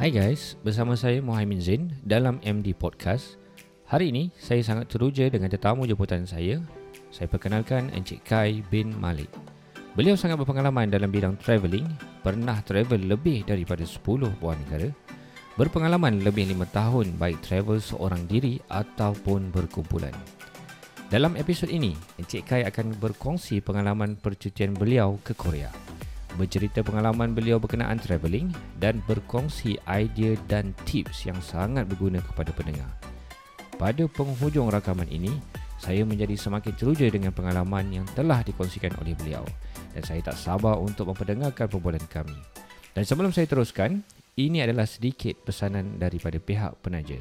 Hai guys, bersama saya Muhammad Zain dalam MD Podcast. Hari ini saya sangat teruja dengan tetamu jemputan saya. Saya perkenalkan Encik Kai bin Malik. Beliau sangat berpengalaman dalam bidang travelling, pernah travel lebih daripada 10 buah negara, berpengalaman lebih 5 tahun baik travel seorang diri ataupun berkumpulan. Dalam episod ini, Encik Kai akan berkongsi pengalaman percutian beliau ke Korea. Bercerita pengalaman beliau berkenaan travelling dan berkongsi idea dan tips yang sangat berguna kepada pendengar. Pada penghujung rakaman ini, saya menjadi semakin teruja dengan pengalaman yang telah dikongsikan oleh beliau dan saya tak sabar untuk memperdengarkan perbualan kami. Dan sebelum saya teruskan, ini adalah sedikit pesanan daripada pihak penaja.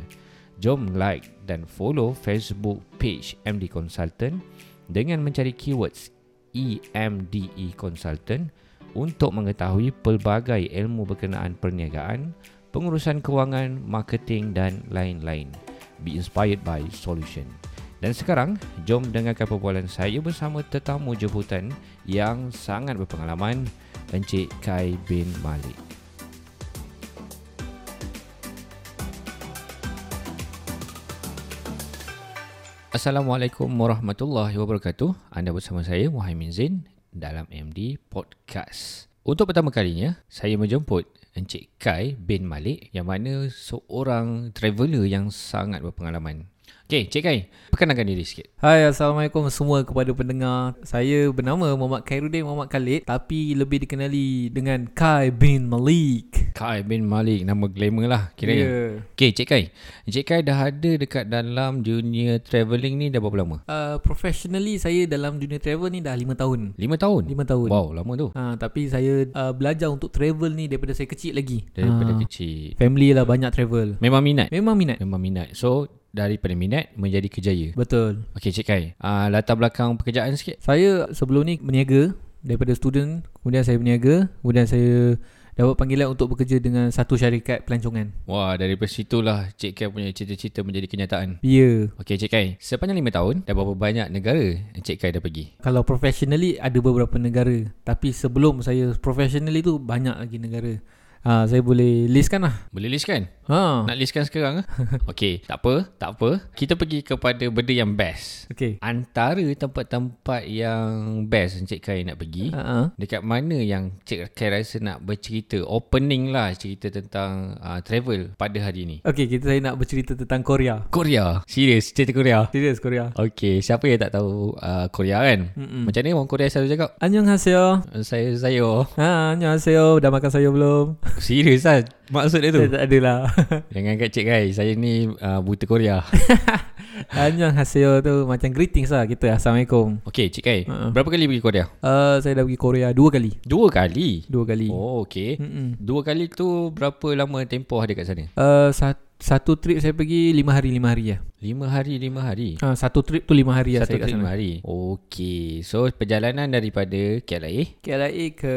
Jom like dan follow Facebook page MD Consultant dengan mencari keywords EMDE Consultant untuk mengetahui pelbagai ilmu berkenaan perniagaan, pengurusan kewangan, marketing dan lain-lain. Be inspired by solution. Dan sekarang, jom dengarkan perbualan saya bersama tetamu jemputan yang sangat berpengalaman, Encik Kai bin Malik. Assalamualaikum warahmatullahi wabarakatuh. Anda bersama saya Muhammad Zain dalam MD Podcast. Untuk pertama kalinya, saya menjemput Encik Kai bin Malik yang mana seorang traveller yang sangat berpengalaman. Okey, Cik Kai, perkenalkan diri sikit. Hai, Assalamualaikum semua kepada pendengar. Saya bernama Muhammad Khairuddin Muhammad Khalid tapi lebih dikenali dengan Kai bin Malik. Kai bin Malik, nama glamour lah kiranya. Ya. Okey, Cik Kai. Cik Kai dah ada dekat dalam dunia travelling ni dah berapa lama? Uh, professionally saya dalam dunia travel ni dah 5 tahun. 5 tahun? 5 tahun. Wow, lama tu. Uh, tapi saya uh, belajar untuk travel ni daripada saya kecil lagi. Daripada Ah, kecil. Family lah banyak travel. Memang minat? Memang minat. Memang minat. So, daripada minat menjadi kerjaya. Betul. Okey, Cik Kai. Uh, latar belakang pekerjaan sikit. Saya sebelum ni berniaga daripada student, kemudian saya berniaga, kemudian saya dapat panggilan untuk bekerja dengan satu syarikat pelancongan. Wah, daripada situlah Cik Kai punya cita-cita menjadi kenyataan. Ya. Okey, Cik Kai. Sepanjang 5 tahun, dah berapa banyak negara Cik Kai dah pergi? Kalau professionally ada beberapa negara Tapi sebelum saya professionally tu banyak lagi negara ha, Saya boleh listkan lah Boleh list kan? Ha. Nak listkan sekarang? Okey, tak apa, tak apa. Kita pergi kepada benda yang best. Okay Antara tempat-tempat yang best Encik Kai nak pergi, ha. dekat mana yang Cik Kai rasa nak bercerita, opening lah cerita tentang uh, travel pada hari ni? Okay kita saya nak bercerita tentang Korea Korea. Serius, cerita Korea. Serius Korea Okey, siapa yang tak tahu uh, Korea kan? Mm-mm. Macam ni orang Korea selalu cakap? Annyeonghaseyo Saya saya ha, Annyeonghaseyo Dah makan sayur belum? Serius lah maksud dia tu. Saya tak ada lah Jangan kat Cik Kai, saya ni uh, buta Korea. Annyeonghaseyo tu macam greetings lah kita Assalamualaikum Okey, Cik Kai, Ha. berapa kali pergi Korea? uh, Saya dah pergi Korea dua kali Dua kali. Dua kali Oh, okey. Mm-mm. Dua kali tu berapa lama tempoh ada kat sana? uh, sat- Satu trip saya pergi lima hari lima hari lah Lima hari, lima hari. uh, Satu trip tu lima hari lah Satu saya kat trip sana lima hari. Okey. So, perjalanan daripada KLIA, KLIA ke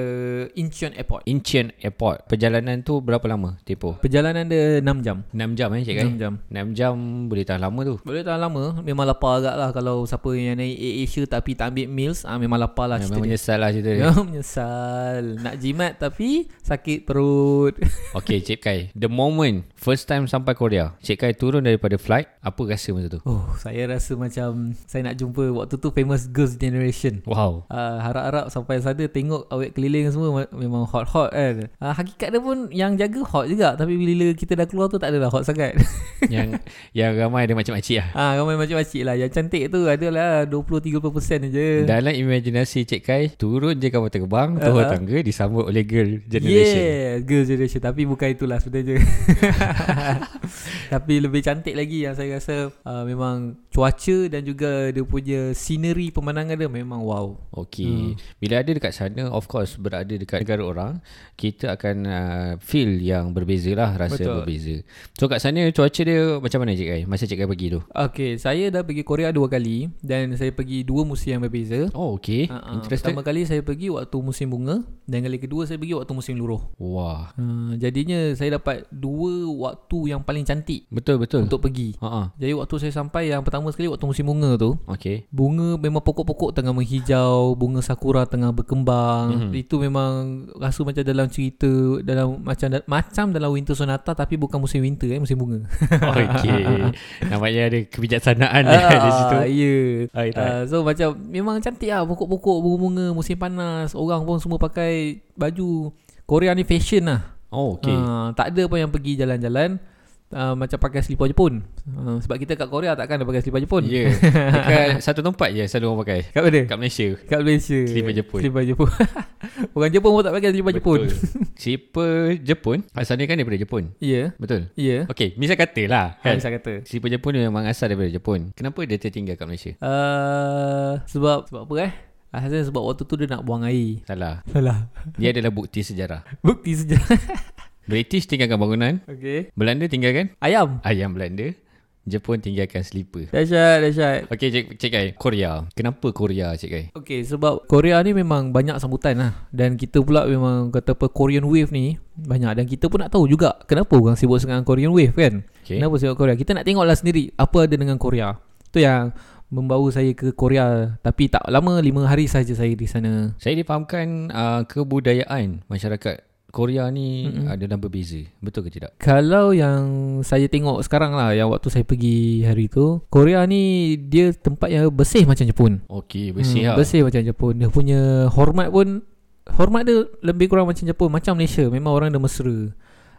Incheon Airport Incheon Airport. Perjalanan tu berapa lama tempoh? Perjalanan dia 6 jam 6 jam eh, Cik Kai? 6 jam 6 jam boleh tahan lama tu. Boleh tahan lama Memang lapar agak lah Kalau siapa yang naik Air Asia Tapi tak ambil meals ah, Memang lapar lah Memang cerita dia menyesal lah cerita dia. Memang menyesal Nak jimat tapi Sakit perut Okey, Cik Kai. The moment first time sampai Korea, Cik Kai turun daripada flight, apa rasa masa tu? Oh saya rasa macam Saya nak jumpa Waktu tu famous Girls Generation Wow. Uh, harap-harap sampai sana tengok awet keliling semua ma- memang hot-hot kan. Uh, hakikat dia pun yang jaga hot juga tapi bila kita dah keluar tu tak adalah hot sangat. yang yang ramai ada macam-macam lah. Ah, ramai macam-macam lah. Yang cantik tu adalah 20-30% je. Dalam imajinasi Cik Kai, turun je kapal terbang, Uh-huh. tangga, disambut oleh girl generation. Yeah, girl generation tapi bukan itulah sebenarnya. tapi lebih cantik lagi yang saya rasa uh, memang cuaca dan juga dia punya scenery pemandangan dia memang wow. Okey. Hmm. Bila ada dekat sana, of course berada dekat negara orang, kita akan uh, feel yang berbeza lah, rasa Betul. berbeza. So kat sana cuaca dia macam mana Cik Kai? Masa Cik Kai pergi tu? Okay, saya dah pergi Korea dua kali dan saya pergi dua musim yang berbeza. Oh, okey. Uh, uh, Interested? pertama kali saya pergi waktu musim bunga dan kali kedua saya pergi waktu musim luruh. Wah. Uh, jadinya saya dapat dua waktu yang paling cantik Betul betul. untuk pergi. Ah. Jadi waktu saya sampai yang pertama sekali waktu musim bunga tu, Okey. bunga memang pokok-pokok tengah menghijau, bunga sakura tengah berkembang. Mhm. Itu memang rasa macam dalam cerita dalam macam macam dalam winter sonata tapi bukan musim winter eh, musim bunga. Okey. Nampaknya ada kebijaksanaan ah, di situ. Ya. Alright. Uh, so macam memang cantik lah pokok-pokok bunga-bunga musim panas orang pun semua pakai baju Korea ni fashion lah Oh, okey. uh, tak ada pun yang pergi jalan-jalan uh, macam pakai selipar Jepun uh, sebab kita kat Korea takkan ada pakai selipar Jepun Ya. Dekat satu tempat je selalu orang pakai. kat mana? Kat Malaysia. kat Malaysia Selipar Jepun. selipar Jepun orang Jepun pun tak pakai selipar Jepun. Slipper Jepun asalnya kan daripada Jepun. ya Betul. ya Okey, misal kata lah kan saya kata Slipper Jepun memang asal daripada Jepun. Kenapa dia tertinggal kat Malaysia? uh, sebab sebab apa eh Asalnya sebab waktu tu dia nak buang air Salah. Salah Dia adalah bukti sejarah. Bukti sejarah British tinggalkan bangunan, Okay Belanda tinggalkan? Ayam. Ayam Belanda, Jepun tinggalkan slipper. Dahsyat Dahsyat Okey, Cik, Cik Kai. Korea. Kenapa Korea, Cik Kai? Okay sebab Korea ni memang banyak sambutan lah. Dan kita pula memang kata apa Korean Wave ni Banyak. Dan kita pun nak tahu juga Kenapa orang sibuk dengan Korean Wave kan? Okey. Kenapa sibuk Korea? Kita nak tengoklah sendiri Apa ada dengan Korea. Itu yang membawa saya ke Korea. Tapi tak lama 5 hari saja saya di sana. Saya difahamkan uh, kebudayaan masyarakat Korea ni mm-hmm. adalah berbeza. Betul ke tidak? Kalau yang saya tengok sekarang lah Yang waktu saya pergi hari tu Korea ni dia tempat yang bersih macam Jepun Okey, bersih Hmm, hmm, bersih macam Jepun. Dia punya hormat pun hormat dia lebih kurang macam Jepun, macam Malaysia. Memang orang dia mesra.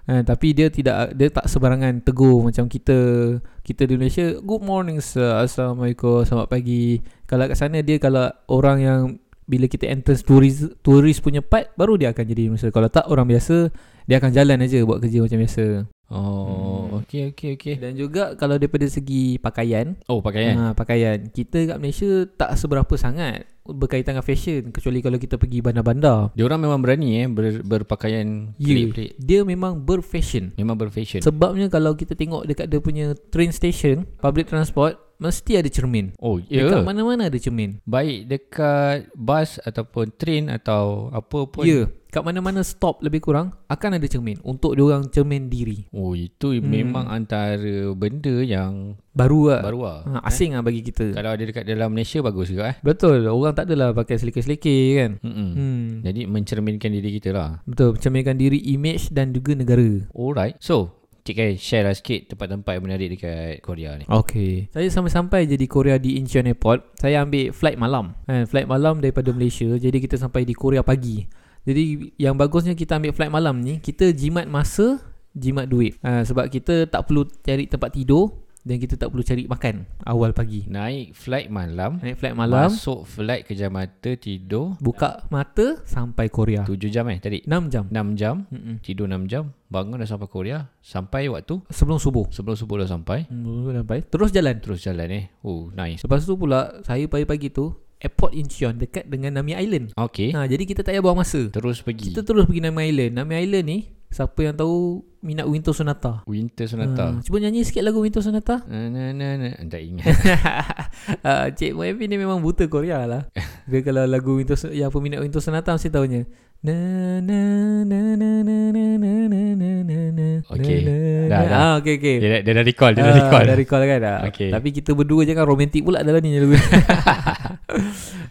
Eh, tapi dia tidak dia tak sebarangan tegur macam kita kita di Malaysia good morning sir assalamualaikum selamat pagi kalau kat sana dia kalau orang yang bila kita entrance turis turis punya part baru dia akan jadi mesra kalau tak orang biasa dia akan jalan aja buat kerja macam biasa Oh, Hmm. okey okey okey. dan juga kalau daripada segi pakaian Oh, pakaian. Ha, pakaian. Kita kat Malaysia tak seberapa sangat berkaitan dengan fashion kecuali kalau kita pergi bandar-bandar. Dia orang memang berani eh ber, berpakaian pelik-pelik. dia memang berfashion. Memang berfashion. Sebabnya kalau kita tengok dekat dia punya train station, public transport, mesti ada cermin. oh, Yeah. ya. Dekat mana-mana ada cermin. Baik dekat bas ataupun train atau apa pun. Ya, yeah. kat mana-mana stop lebih kurang akan ada cermin untuk diorang cermin diri. Oh, itu Hmm. memang antara benda yang Baru lah. baru lah. Ha, asing lah bagi kita. Kalau ada dekat dalam Malaysia bagus juga eh. Betul. Orang tak adalah pakai selekeh-selekeh kan. Mm-mm. Hmm. Jadi mencerminkan diri kita lah. Betul. Cerminkan diri, image dan juga negara. Alright. So, Cik Kai share lah sikit tempat-tempat yang menarik dekat Korea ni. Okay Saya sampai-sampai je di Korea di Incheon Airport Saya ambil flight malam kan, Flight malam daripada Malaysia Jadi kita sampai di Korea pagi Jadi yang bagusnya kita ambil flight malam ni Kita jimat masa Jimat duit ha, Sebab kita tak perlu cari tempat tidur Dan kita tak perlu cari makan Awal pagi Naik flight malam. Naik flight malam Masuk flight kejam mata tidur. Buka mata Sampai Korea 7 jam eh tadi. 6 jam 6 jam. Mm-mm. Tidur 6 jam. Bangun dah sampai Korea. Sampai waktu. Sebelum subuh Sebelum subuh dah sampai. Hmm, sampai. Terus jalan Terus jalan eh. Oh, nice. Lepas tu pula Saya pagi-pagi tu Airport Incheon Dekat dengan Nami Island Okay. ha, Jadi kita tak payah buang masa Terus pergi. Kita terus pergi Nami Island. Nami Island ni, siapa yang tahu minat Winter Sonata? Winter Sonata. Ha, cuba nyanyi sikit lagu Winter Sonata. Na na na na. Tak ingat. uh, Cik Moevi ni memang buta Korea lah. Dia kalau lagu Winter Son- yang peminat Winter Sonata mesti tahunya. Na na na na na na na na na na na Okey. na, Dah, dah. Ah, okey okey. dia, dah- dia dah recall. Dia dah Ah, recall. Dah recall kan dah. Okey. Tapi kita berdua je kan romantik pula dalam ni lagu.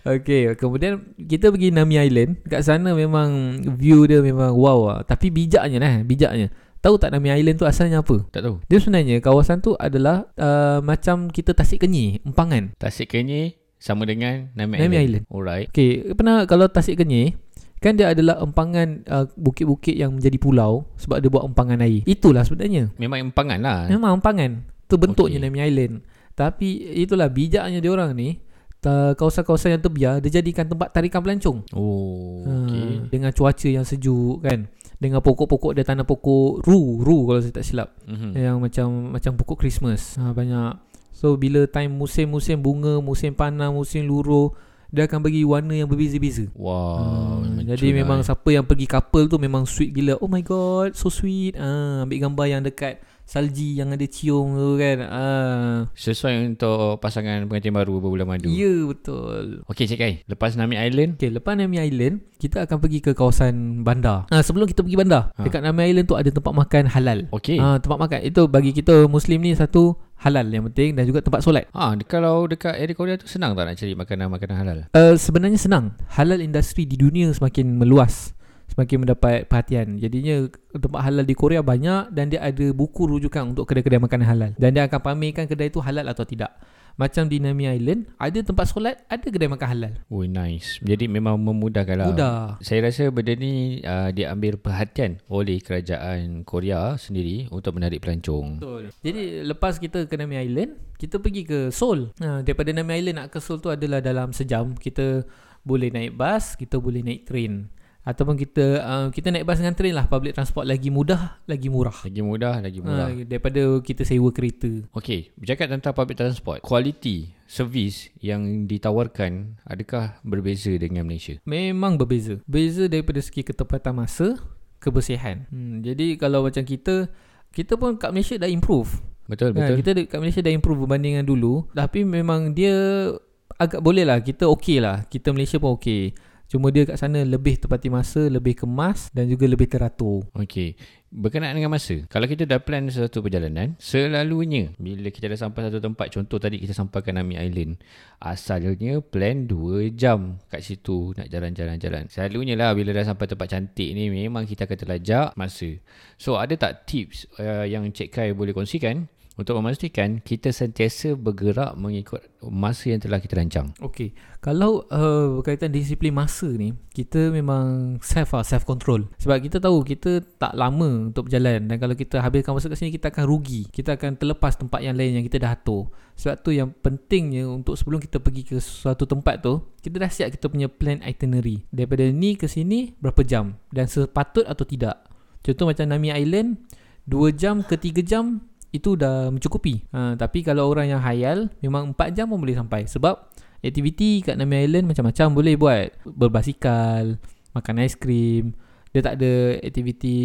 Okey, kemudian kita pergi Nami Island. Kat sana memang view dia memang wow lah. Tapi bijaknya lah, bijaknya. Tahu tak Nami Island tu asalnya apa? Tak tahu. Dia sebenarnya kawasan tu adalah uh, macam kita Tasik Kenyir, empangan. Tasik Kenyir sama dengan Nami, Nami Island. Island. Alright. Okey, pernah kalau Tasik Kenyir kan dia adalah empangan uh, bukit-bukit yang menjadi pulau sebab dia buat empangan air. Itulah sebenarnya. Memang empangan lah. Memang empangan. Tu bentuknya Okey. Nami Island. Tapi itulah bijaknya dia orang ni ta- kawasan-kawasan yang terbiar dia jadikan tempat tarikan pelancong. Oh, Ha, okay. dengan cuaca yang sejuk kan. Dengan pokok-pokok dia tanam pokok ru, ru kalau saya tak silap. Mm-hmm. Yang macam macam pokok Christmas. Ha, banyak. So bila time musim-musim bunga, musim panas, musim luruh, dia akan bagi warna yang berbeza-beza. Wow. Memang jadi cun memang lah, siapa yang pergi couple tu memang sweet gila. Oh my god, so sweet. Ah, ambil gambar yang dekat salji yang ada cium tu kan. Ah. Sesuai untuk pasangan pengantin baru berbulan madu. Ya betul. Okey Cik Kai, lepas Nami Island, Okay, lepas Nami Island, kita akan pergi ke kawasan bandar. Ah, sebelum kita pergi bandar, Ha. dekat Nami Island tu ada tempat makan halal. okey. Ah, tempat makan itu bagi kita Muslim ni satu halal yang penting dan juga tempat solat. Ah, de- kalau dekat area Korea tu senang tak nak cari makanan-makanan halal? Uh, sebenarnya senang. Halal industri di dunia semakin meluas. Semakin mendapat perhatian. Jadinya tempat halal di Korea banyak dan dia ada buku rujukan untuk kedai-kedai makanan halal. Dan dia akan pamerkan kedai itu halal atau tidak. Macam di Nami Island, ada tempat solat, ada kedai makan halal. Oh, nice. Jadi memang memudahkan lah. Mudah. Saya rasa benda ni uh, diambil perhatian oleh kerajaan Korea sendiri untuk menarik pelancong. Betul. Jadi lepas kita ke Nami Island, kita pergi ke Seoul. Ha, daripada Nami Island nak ke Seoul tu adalah dalam sejam. Kita boleh naik bas, kita boleh naik train. Ataupun kita uh, kita naik bas dengan train lah. Public transport lagi mudah, lagi murah. Lagi mudah, lagi mudah. Ha, daripada kita sewa kereta. Okey, bercakap tentang public transport, kualiti servis yang ditawarkan adakah berbeza dengan Malaysia? Memang berbeza. Beza daripada segi ketepatan masa, kebersihan. Hmm, jadi kalau macam kita, kita pun kat Malaysia dah improve. Betul, Ha, betul. kita kat Malaysia dah improve berbanding dengan dulu. Tapi memang dia agak boleh lah. Kita okey lah. Kita Malaysia pun okey. Cuma dia kat sana lebih tepati masa, lebih kemas dan juga lebih teratur. Okey, berkenaan dengan masa. Kalau kita dah plan satu perjalanan, selalunya bila kita dah sampai satu tempat, contoh tadi kita sampai ke Nami Island, asalnya plan 2 jam kat situ nak jalan-jalan-jalan. Selalunya lah bila dah sampai tempat cantik ni, memang kita akan terlajak masa. So, ada tak tips uh, yang Cik Kai boleh kongsikan untuk memastikan kita sentiasa bergerak mengikut masa yang telah kita rancang? Okey. Kalau uh, berkaitan disiplin masa ni, kita memang self lah, self control. Sebab kita tahu kita tak lama untuk berjalan dan kalau kita habiskan masa kat sini kita akan rugi. Kita akan terlepas tempat yang lain yang kita dah atur. Sebab tu yang pentingnya untuk sebelum kita pergi ke suatu tempat tu, kita dah siap kita punya plan itinerary. Daripada ni ke sini berapa jam dan sepatut atau tidak. Contoh macam Nami Island 2 jam ke 3 jam itu dah mencukupi. Ha, tapi kalau orang yang hayal memang 4 jam pun boleh sampai sebab aktiviti kat Nami Island macam-macam boleh buat. Berbasikal, makan aiskrim. Dia tak ada aktiviti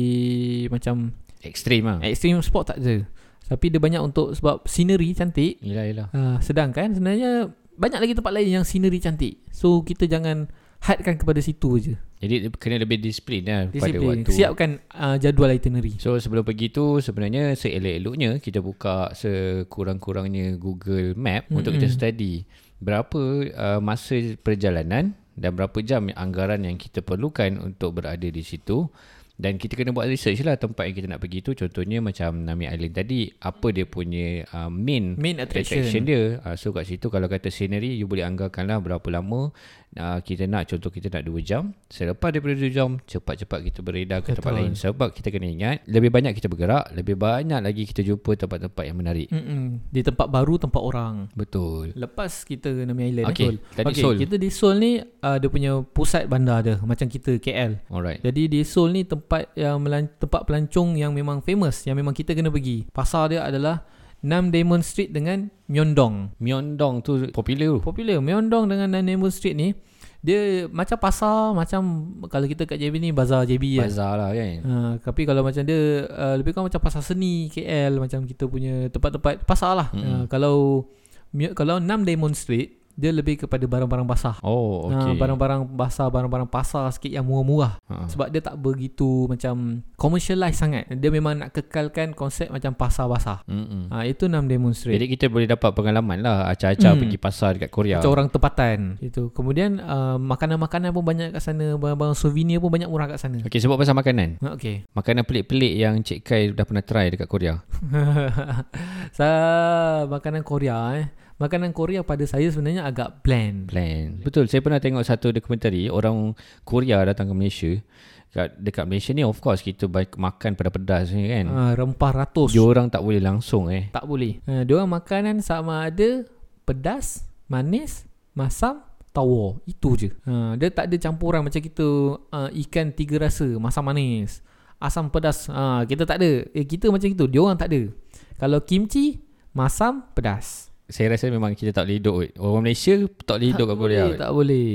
macam Ekstrim lah. extreme sport tak ada. Tapi dia banyak untuk sebab scenery cantik. Yelah, yelah. Ha, sedangkan sebenarnya banyak lagi tempat lain yang scenery cantik. So kita jangan hadkan kepada situ je. Jadi kena lebih disiplin lah pada Disiplin. waktu. Siapkan uh, jadual itinerary. So sebelum pergi tu sebenarnya seelok-eloknya kita buka sekurang-kurangnya Google Map mm-hmm. untuk kita study berapa uh, masa perjalanan dan berapa jam anggaran yang kita perlukan untuk berada di situ dan kita kena buat research lah tempat yang kita nak pergi tu contohnya macam Nami Island tadi apa dia punya uh, main Main attraction. attraction dia uh, so kat situ kalau kata scenery you boleh anggarkan lah berapa lama uh, kita nak contoh kita nak 2 jam selepas daripada 2 jam cepat-cepat kita beredar ke tempat Betul. lain sebab kita kena ingat lebih banyak kita bergerak lebih banyak lagi kita jumpa tempat-tempat yang menarik Mm-mm. Di tempat baru, tempat orang. betul Lepas kita Nami Island Okey, Seoul. tadi Okey, Seoul. Kita di Seoul ni uh, dia punya pusat bandar dia macam kita KL. alright Jadi di Seoul ni tempat yang melan- tempat pelancong yang memang famous yang memang kita kena pergi. Pasar dia adalah Nam Diamond Street dengan Myeongdong. Myeongdong tu popular tu Popular Myeongdong dengan Nam Diamond Street ni dia macam pasar macam kalau kita kat JB ni bazar JB lah. bazar lah kan Ha, tapi kalau macam dia uh, lebih kurang macam pasar seni KL macam kita punya tempat-tempat pasar lah. Mm-mm. Uh, kalau kalau Nam Diamond Street dia lebih kepada barang-barang basah. oh Okay. okay barang-barang basah, barang-barang pasar sikit yang murah-murah. ha. Sebab dia tak begitu macam commercialize sangat. Dia memang nak kekalkan konsep macam pasar basah. Mm-mm. Ha, itu Nam Diamond Street. jadi kita boleh dapat pengalaman lah acah-acah Hmm. pergi pasar dekat Korea Macam orang tempatan Itu Kemudian uh, Makanan-makanan pun banyak kat sana Barang-barang souvenir pun banyak murah kat sana Okay sebab pasal makanan Ha, Okay Makanan pelik-pelik yang Cik Kai dah pernah try dekat Korea Sa Makanan Korea eh Makanan Korea pada saya sebenarnya agak bland. Plan Betul. Saya pernah tengok satu dokumentari Orang Korea datang ke Malaysia. Kat, Dekat Malaysia ni of course Kita baik makan pada pedas ni kan. Uh, Rempah ratus. Dia orang tak boleh langsung eh. Tak boleh. Uh, Diorang makanan sama ada Pedas Manis Masam Tawar Itu je. Uh, Dia tak ada campuran macam kita uh, Ikan tiga rasa Masam manis Asam pedas. Uh, Kita tak ada. Eh, Kita macam itu. Diorang tak ada. Kalau kimchi Masam pedas Saya rasa memang kita tak boleh hidup kot. Orang Malaysia tak boleh hidup kat Korea boleh, kot. Tak boleh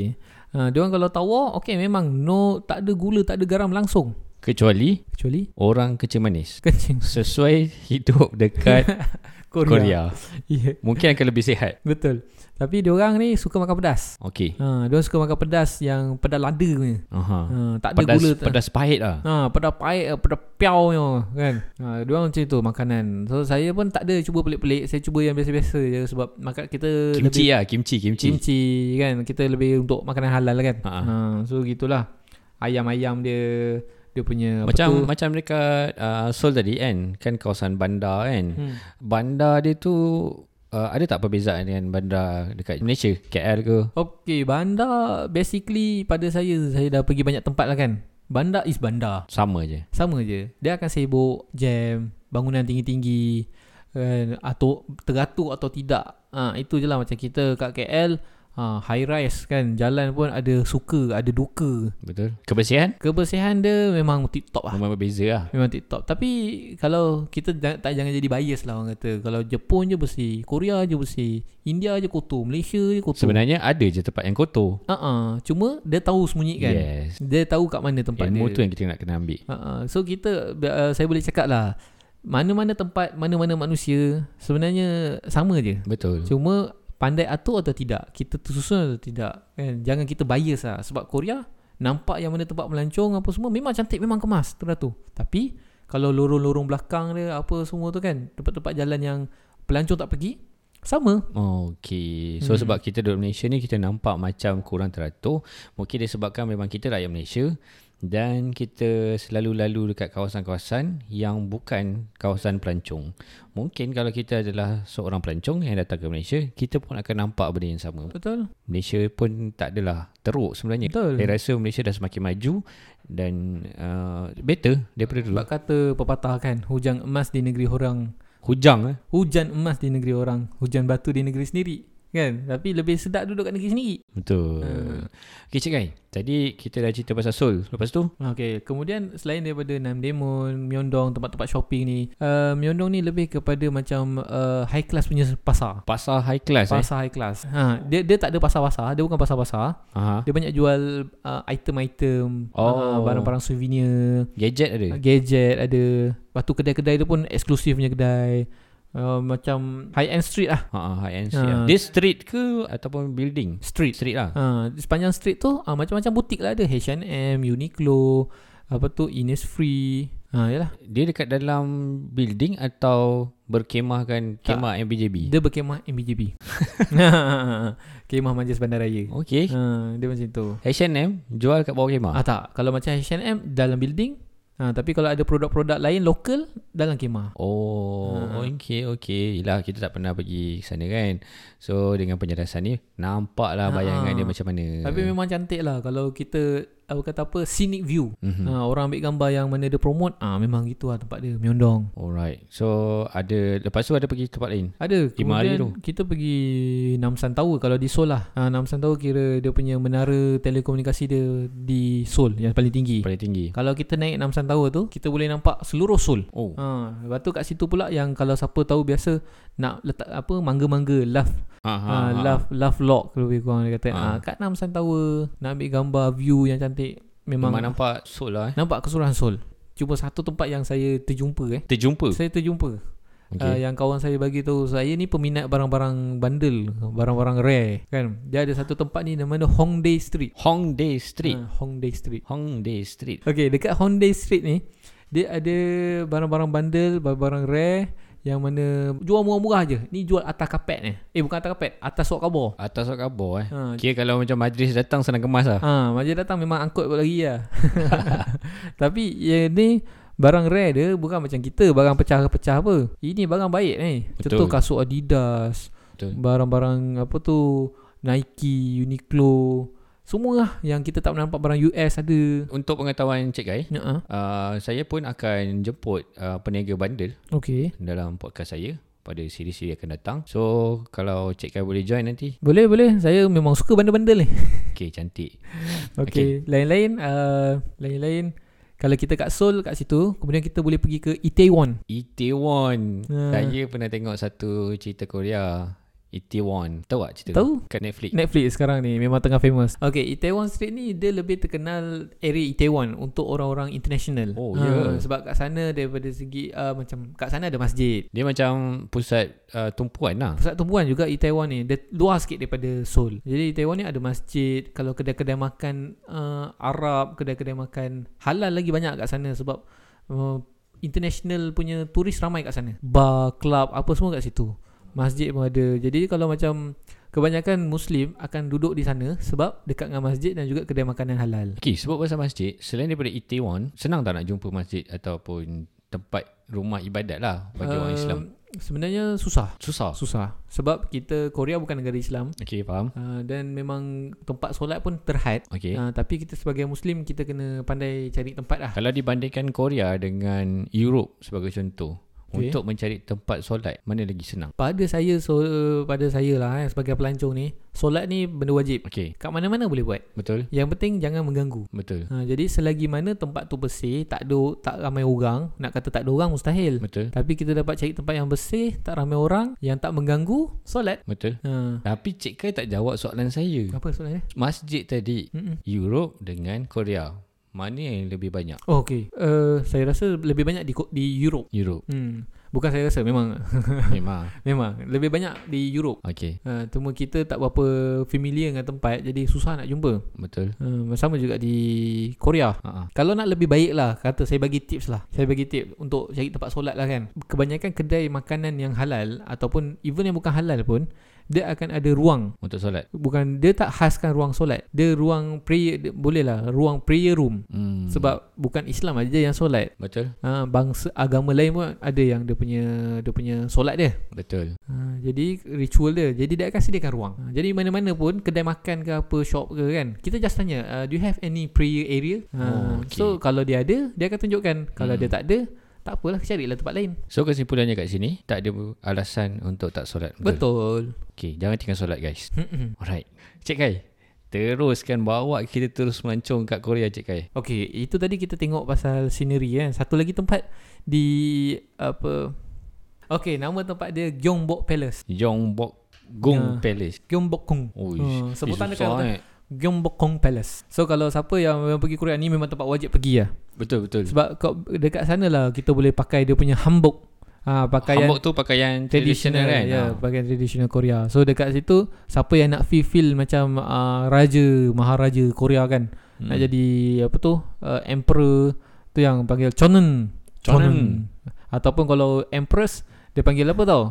uh, Diorang kalau tawar Okay memang No Tak ada gula Tak ada garam langsung Kecuali Kecuali orang kecil manis. kencing Sesuai hidup dekat Korea. Korea. Ya, Mungkin akan lebih sihat. betul. Tapi dia orang ni suka makan pedas. Okey. Ha, dia suka makan pedas yang pedas lada punya. Aha. Ha, tak ada Pedas, gula. pedas pahit lah. Ha, pedas pahit, pedas piau punya kan. Ha, dia orang macam tu makanan. So saya pun tak ada cuba pelik-pelik. Saya cuba yang biasa-biasa je sebab makan kita Kimchi lebih lah, kimchi, kimchi. kimchi kan. Kita lebih untuk makanan halal kan. Ha. Ha, so gitulah. Ayam-ayam dia dia punya Macam tu? macam dekat uh, Seoul tadi kan, kan kawasan bandar kan. Hmm. Bandar dia tu uh, ada tak perbezaan dengan bandar dekat Malaysia, KL ke? Okay, bandar basically pada saya saya dah pergi banyak tempat lah kan. Bandar is bandar. Sama je. Sama je. Dia akan sibuk jam, bangunan tinggi-tinggi kan atau teratur atau tidak. Ha, itu je lah macam kita kat KL ha, high rise kan jalan pun ada suka, ada duka. Betul. Kebersihan Kebersihan dia memang tip top lah. memang berbeza lah. Memang tip top. Tapi kalau kita jangan, tak jangan jadi bias lah orang kata. Kalau Jepun je bersih, Korea je bersih, India je kotor, Malaysia je kotor. Sebenarnya ada je tempat yang kotor. Uh-uh. Cuma dia tahu sembunyikan. Yes. Dia tahu kat mana tempat Ilmu dia. tu yang kita nak kena ambil. Uh-uh. So kita uh, saya boleh cakap lah mana-mana tempat, mana-mana manusia sebenarnya sama je. Betul. Cuma pandai atur atau tidak, kita tersusun atau tidak. Kan? Jangan kita bias lah sebab Korea nampak yang mana tempat melancong apa semua memang cantik, memang kemas teratur. Tapi kalau lorong-lorong belakang dia apa semua tu kan, tempat-tempat jalan yang pelancong tak pergi sama. Oh, okay. So Hmm. sebab kita duduk Malaysia ni kita nampak macam kurang teratur. Mungkin disebabkan memang kita rakyat Malaysia dan kita selalu lalu dekat kawasan-kawasan yang bukan kawasan pelancong. Mungkin kalau kita adalah seorang pelancong yang datang ke Malaysia, kita pun akan nampak benda yang sama. Betul? Malaysia pun tak adalah teruk sebenarnya. Betul. Saya rasa Malaysia dah semakin maju dan uh, better daripada dulu. Sebab kata pepatah kan, hujan emas di negeri orang Hujang eh. Hujan emas di negeri orang Hujan batu di negeri sendiri Kan Tapi lebih sedap duduk kat negeri sendiri Betul. Hmm. Okay Cik Kai, tadi kita dah cerita pasal Seoul. Lepas tu, Okay Kemudian selain daripada Namdaemun Myeongdong Tempat-tempat shopping ni uh, Myeongdong ni lebih kepada macam uh, High class punya pasar pasar high class eh. Pasar high class ha, dia, dia tak ada pasar-pasar Dia bukan pasar-pasar Aha. Dia banyak jual uh, Item-item Oh. uh, Barang-barang souvenir Gadget ada. Gadget ada Lepas tu kedai-kedai dia pun Eksklusif punya kedai uh, Macam High-end street lah Ha ah, high end Ha. street. Dia street ke ataupun building? Street Street lah. Ha, di sepanjang street tu ha, macam-macam butik lah ada H&M, Uniqlo, apa tu Innisfree. Ha yalah. Dia dekat dalam building atau berkemahkan kemah MBJB? Dia berkemah MBJB. kemah Manjas Bandaraya. Okey. Ha, dia macam tu. H&M jual kat bawah kemah. Ah tak, kalau macam H&M dalam building, ha, tapi kalau ada produk-produk lain lokal dalam kemah. Oh, Ha. okey okey. Yalah kita tak pernah pergi sana kan. So dengan penjelasan ni nampaklah Ha. bayangan dia macam mana. Tapi memang cantik lah kalau kita apa kata apa scenic view. Mhm. Ha, orang ambil gambar yang mana dia promote, ah memang gitu lah tempat dia, Myeongdong. Alright. So ada lepas tu ada pergi tempat lain. Ada Lima hari Kemudian kita pergi Namsan Tower Kalau di Seoul lah ha, Namsan Tower kira Dia punya menara telekomunikasi dia Di Seoul Yang paling tinggi Paling tinggi. Kalau kita naik Namsan Tower tu Kita boleh nampak seluruh Seoul Oh. ha, Lepas tu kat situ pula Yang kalau siapa tahu biasa Nak letak apa Mangga-mangga Love Ha ha, Love Love lock Lebih kurang dia kata ha. Ha. Kat Namsan Tower Nak ambil gambar View yang cantik Memang, Memang nampak Seoul lah eh. Nampak keseluruhan Seoul Cuma satu tempat yang saya terjumpa eh Terjumpa. Saya terjumpa okay. uh, Okey. yang kawan saya bagi tahu saya ni peminat barang-barang bundle, barang-barang rare kan. Dia ada satu tempat ni namanya Hongdae Street. Hongdae Street. Uh, Hongdae Street. Hongdae Street. Okey, dekat Hongdae Street ni dia ada barang-barang bundle, barang-barang rare yang mana jual murah-murah je. Ni jual atas kapet ni. Eh bukan atas kapet, atas sok kabur. Atas sok kabur eh. Ha, Kira kalau macam majlis datang senang kemas lah. ha, majlis datang memang angkut kot lagi lah. Tapi ya ni barang rare dia bukan macam kita barang pecah-pecah apa. Ini barang baik ni. Contoh Betul. kasut Adidas, Betul. barang-barang apa tu Nike, Uniqlo, semua lah yang kita tak pernah nampak barang US ada. Untuk pengetahuan Cik Kai, ah. uh, saya pun akan jemput uh, peniaga bundle okey. dalam podcast saya pada siri-siri akan datang. So, kalau Cik Kai boleh join nanti, Boleh boleh. Saya memang suka bandel-bandel ni. okay, cantik. Okey. Lain-lain uh, lain-lain kalau kita kat Seoul kat situ, kemudian kita boleh pergi ke Itaewon. Itaewon. Ha. Saya pernah tengok satu cerita Korea. Itaewon. Tahu tak cerita? Tahu. Kat Netflix. Netflix sekarang ni memang tengah famous. Okay, Itaewon Street ni dia lebih terkenal area Itaewon untuk orang-orang international. Oh, Ah, ya. Sebab kat sana daripada segi uh, macam kat sana ada masjid. Dia macam pusat uh, tumpuan lah. Pusat tumpuan juga Itaewon ni Dia luar sikit daripada Seoul Jadi Itaewon ni ada masjid Kalau kedai-kedai makan uh, Arab Kedai-kedai makan Halal lagi banyak kat sana Sebab uh, International punya turis ramai kat sana Bar, club Apa semua kat situ Masjid pun ada Jadi kalau macam Kebanyakan Muslim akan duduk di sana Sebab dekat dengan masjid Dan juga kedai makanan halal Okay, sebab pasal masjid, selain daripada Itaewon, senang tak nak jumpa masjid ataupun tempat rumah ibadat lah bagi orang Uh, Islam? Sebenarnya susah Susah. Susah Sebab kita Korea bukan negara Islam Okay, faham? uh, Dan memang tempat solat pun terhad Okay. Ha, tapi kita sebagai Muslim kita kena pandai cari tempat lah. Kalau dibandingkan Korea dengan Europe sebagai contoh, Okay. untuk mencari tempat solat, mana lagi senang? Pada saya so, pada saya lah eh, sebagai pelancong ni, solat ni benda wajib. Okay, Kat mana-mana boleh buat. betul? Yang penting jangan mengganggu. Betul. Ha, jadi selagi mana tempat tu bersih, tak ada tak ramai orang, nak kata tak ada orang mustahil. Betul. Tapi kita dapat cari tempat yang bersih, tak ramai orang, yang tak mengganggu, solat. Betul. Ha. Tapi Cik Kai tak jawab soalan saya. Apa soalan dia? Masjid tadi, Mm-mm. Europe dengan Korea. Mana yang lebih banyak? Oh, okay. Uh, saya rasa lebih banyak di, di Europe. Europe. Hmm. Bukan saya rasa, memang Memang. memang lebih banyak di Europe. Okay, Ha, cuma kita tak berapa familiar dengan tempat jadi susah nak jumpa. betul. Ha, sama juga di Korea. Ha Kalau nak lebih baik lah Kata saya bagi tips lah Saya bagi tips Untuk cari tempat solat lah kan Kebanyakan kedai makanan yang halal Ataupun even yang bukan halal pun Dia akan ada ruang untuk solat. Bukan Dia tak khaskan ruang solat Dia ruang prayer dia, Boleh lah Ruang prayer room Hmm. Sebab bukan Islam aja yang solat betul. ha, Bangsa agama lain pun Ada yang dia punya Dia punya solat dia Betul. ha, Jadi ritual dia Jadi dia akan sediakan ruang ha, Jadi mana-mana pun Kedai makan ke apa Shop ke kan Kita just tanya uh, Do you have any prayer area ha, Oh, okay. So kalau dia ada Dia akan tunjukkan Kalau Hmm. dia tak ada Tak apalah carilah tempat lain So kesimpulannya kat sini tak ada alasan untuk tak solat. Betul. Betul Okay, jangan tinggal solat guys. Mm-mm. Alright. Cik Kai, teruskan bawa kita terus melancong kat Korea Cik Kai. Okay Itu tadi kita tengok pasal scenery kan Satu lagi tempat Di Apa Okay nama tempat dia Gyeongbok Palace Yongbok Gung Ya. Palace. Gyeongbokgung Oh, Hmm, sebutan susah kan eh. Gyeongbokgung Palace So kalau siapa yang, pergi Korea ni Memang tempat wajib pergi lah Betul betul. Sebab kau dekat sana lah kita boleh pakai dia punya hanbok. Ha, pakaian Hanbok tu pakaian tradisional kan. Ya, Ha. pakaian tradisional Korea. So dekat situ siapa yang nak feel feel macam uh, raja, maharaja Korea kan. Hmm. Nak jadi apa tu? Uh, emperor tu yang panggil chonen. Chonen. Ataupun kalau empress dia panggil apa tau?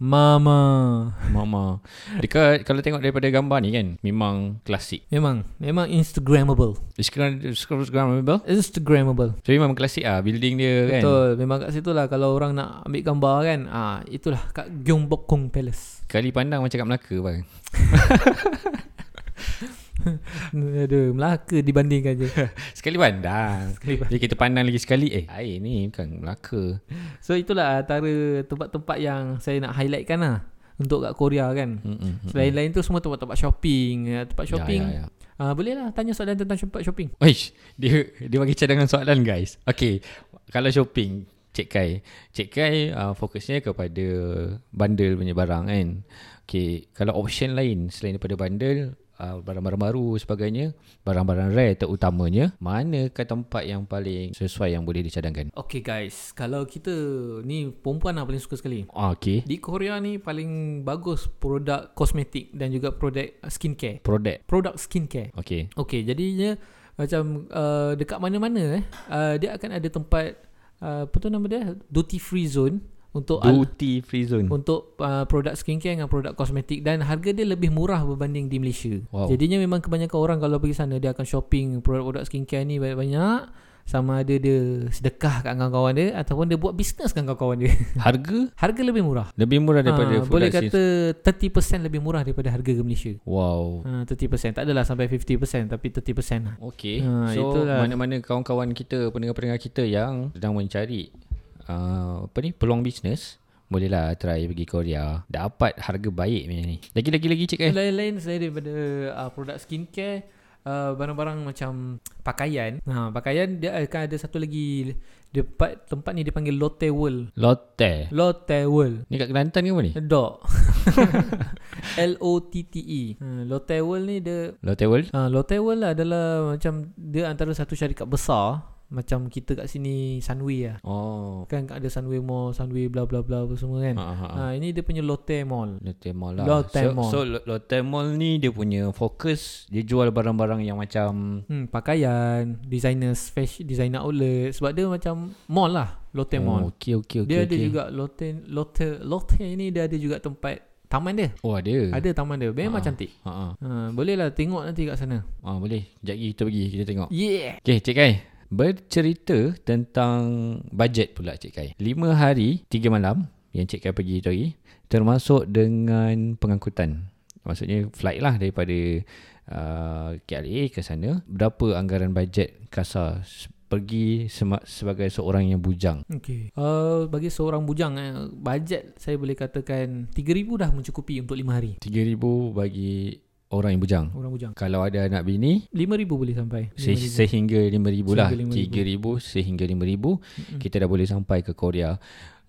Mama. Mama. Dekat kalau tengok daripada gambar ni kan memang klasik. Memang memang instagramable. Sekarang Instagram Instagram Instagramable. So memang klasik ah building dia kan. Betul. Memang kat situ lah kalau orang nak ambil gambar kan. Ah, itulah kat Gyeongbokgung Palace. Kali pandang macam kat Melaka bang. Ada Melaka dibandingkan je Sekali pandang. Sekali Jadi kita pandang lagi sekali eh air ni bukan Melaka. So itulah antara tempat-tempat yang saya nak highlightkan lah Untuk kat Korea kan Mm-mm. Selain-lain tu semua tempat-tempat shopping ya, Tempat shopping Ya, ya, ya. Ah, Boleh lah tanya soalan tentang tempat shopping Oish, dia dia bagi cadangan soalan guys. Okay, kalau shopping, Cik Kai. Cik Kai uh, fokusnya kepada bundle punya barang kan. Okay, kalau option lain selain daripada bundle, uh, barang-barang baru sebagainya, barang-barang rare terutamanya, manakah tempat yang paling sesuai yang boleh dicadangkan? Okay guys Kalau kita Ni perempuan lah paling suka sekali Ah, okay. Di Korea ni paling bagus produk kosmetik Dan juga produk skincare Product. Produk skincare Okay. Okay jadinya Macam uh, dekat mana-mana eh uh, Dia akan ada tempat uh, Apa tu nama dia Duty free zone Untuk al- Duty free zone. untuk uh, produk skincare dengan produk kosmetik dan harga dia lebih murah berbanding di Malaysia. Wow. Jadinya memang kebanyakan orang kalau pergi sana dia akan shopping produk-produk skincare ni banyak-banyak sama ada dia sedekah kat kawan-kawan dia ataupun dia buat bisnes dengan kawan-kawan dia. Harga harga lebih murah. lebih murah daripada Ah, produk boleh kata 30% lebih murah daripada harga ke Malaysia. Wow. Ha, 30% tak adalah sampai 50% tapi 30% lah. Okay. Ha, so itulah. mana-mana kawan-kawan kita, pendengar-pendengar kita yang sedang mencari uh, apa ni peluang bisnes, bolehlah try pergi Korea. Dapat harga baik punya ni. Lagi-lagi lagi cik eh. Lain-lain selain daripada uh, produk skincare uh, barang-barang macam pakaian. Ha, pakaian dia akan ada satu lagi tempat tempat ni dipanggil Lotte World. Lotte. Lotte World. Ni kat Kelantan ke apa ni? Dok. L-O-T-T-E ha, Lotte World ni dia Lotte World? ha, Lotte World lah adalah Macam Dia antara satu syarikat besar Macam kita kat sini Sunway lah Oh. Kan ada Sunway Mall Sunway bla bla bla apa semua kan Ha, ha, ha. ha, Ini dia punya Lotte Mall Lotte Mall lah. Lotte so, Mall. So Lo- Lotte Mall ni dia punya fokus dia jual barang-barang yang macam hmm, Pakaian Designers Fashion Designer outlet Sebab dia macam Mall lah Lotte Mall Oh, okey okey okey. Dia ada okey. juga Lotte Lotte Lotte ni dia ada juga tempat Taman dia Oh ada. Ada taman dia Memang Ah. cantik Ha ha. ha, Boleh lah tengok nanti kat sana Ah boleh. Sekejap lagi kita pergi kita tengok. Yeah Okey, Cik Kai. Bercerita tentang bajet pula Cik Kai. 5 hari, 3 malam yang Cik Kai pergi tu hari termasuk dengan pengangkutan. Maksudnya flight lah daripada uh, KLA ke sana. Berapa anggaran bajet kasar pergi sema- sebagai seorang yang bujang? Okay. Uh, bagi seorang bujang eh, bajet saya boleh katakan 3000 dah mencukupi untuk 5 hari 3000 bagi orang yang bujang. orang bujang. Kalau ada anak bini 5000 boleh sampai. se- 5,000. sehingga 5000 lah. Sehingga 3000 sehingga 5000 Mm-mm. kita dah boleh sampai ke Korea.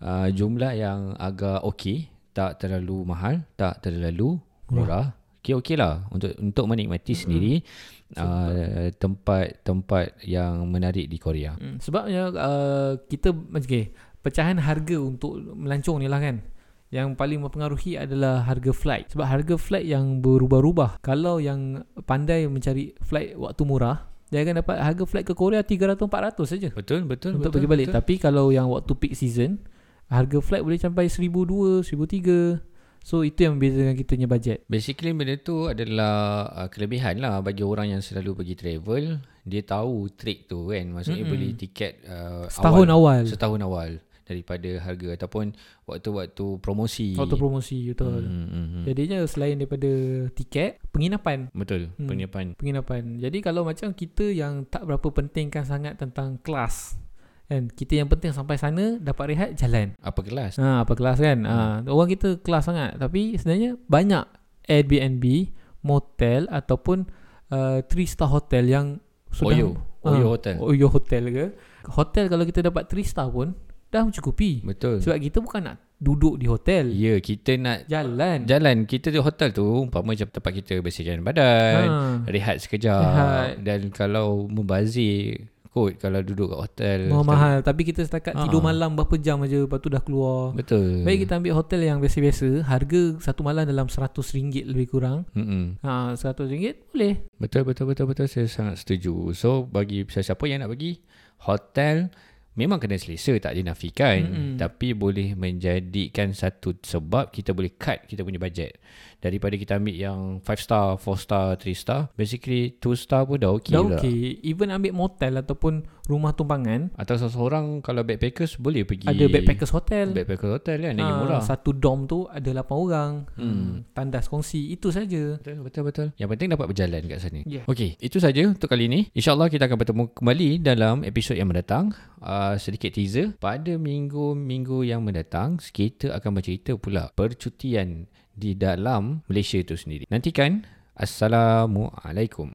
Uh, jumlah yang agak okey, tak terlalu mahal, tak terlalu murah. Okey okey lah untuk untuk menikmati sendiri uh, tempat-tempat yang menarik di Korea. Hmm, sebabnya uh, kita okay, pecahan harga untuk melancong ni lah kan. Yang paling mempengaruhi adalah harga flight. Sebab harga flight yang berubah-ubah. Kalau yang pandai mencari flight waktu murah, dia akan dapat harga flight ke Korea 300-400 saja. Betul betul untuk betul. pergi balik. betul. Tapi kalau yang waktu peak season, harga flight boleh sampai 1,200, 1,300. So itu yang membezakan kita punya budget. Basically benda tu adalah uh, kelebihan lah bagi orang yang selalu pergi travel. Dia tahu trik tu kan. Maksudnya Mm-mm. beli tiket uh, Setahun awal. setahun awal daripada harga ataupun waktu-waktu promosi. Waktu promosi betul. Hmm, hmm, hmm. Jadinya selain daripada tiket, penginapan. Betul, Hmm. penginapan. Penginapan. Jadi kalau macam kita yang tak berapa pentingkan sangat tentang kelas kan kita yang penting sampai sana dapat rehat jalan. Apa kelas? Ha apa kelas kan? Ha orang kita kelas sangat tapi sebenarnya banyak Airbnb, motel ataupun uh, three star hotel yang sudah Oyo. Oyo Hotel. Oyo hotel ke. Hotel kalau kita dapat 3 star pun dah mencukupi. Betul. Sebab kita bukan nak duduk di hotel. Ya, kita nak Jalan. jalan. Kita di hotel tu umpama macam tempat kita bersihkan badan, ha. rehat sekejap Rehat. dan kalau membazir kot kalau duduk kat hotel. Mahal-mahal Tapi kita setakat Ha. tidur malam Berapa jam aja Lepas tu dah keluar Betul. Baik kita ambil hotel yang biasa-biasa Harga satu malam dalam RM100 lebih kurang Mm-mm. ha, RM100 boleh Betul betul betul betul saya sangat setuju. So bagi siapa yang nak pergi hotel memang kena selesa tak dinafikan Mm-mm. tapi boleh menjadikan satu sebab kita boleh cut kita punya budget. Daripada kita ambil yang 5 star, 4 star, 3 star, basically 2 star pun dah okey Dah lah. okey Even ambil motel Ataupun rumah tumpangan Atau seseorang kalau backpackers boleh pergi Ada backpackers hotel backpacker hotel kan lagi Ha, murah. Satu dom tu Ada 8 orang Hmm. hmm. Tandas kongsi Itu saja Betul, betul, betul. Yang penting dapat berjalan kat sana. Yeah. Okey, itu saja untuk kali ini. InsyaAllah kita akan bertemu kembali dalam episod yang mendatang. Uh, sedikit teaser. Pada minggu-minggu yang mendatang, kita akan bercerita pula percutian di dalam Malaysia itu sendiri. Nantikan. Assalamualaikum.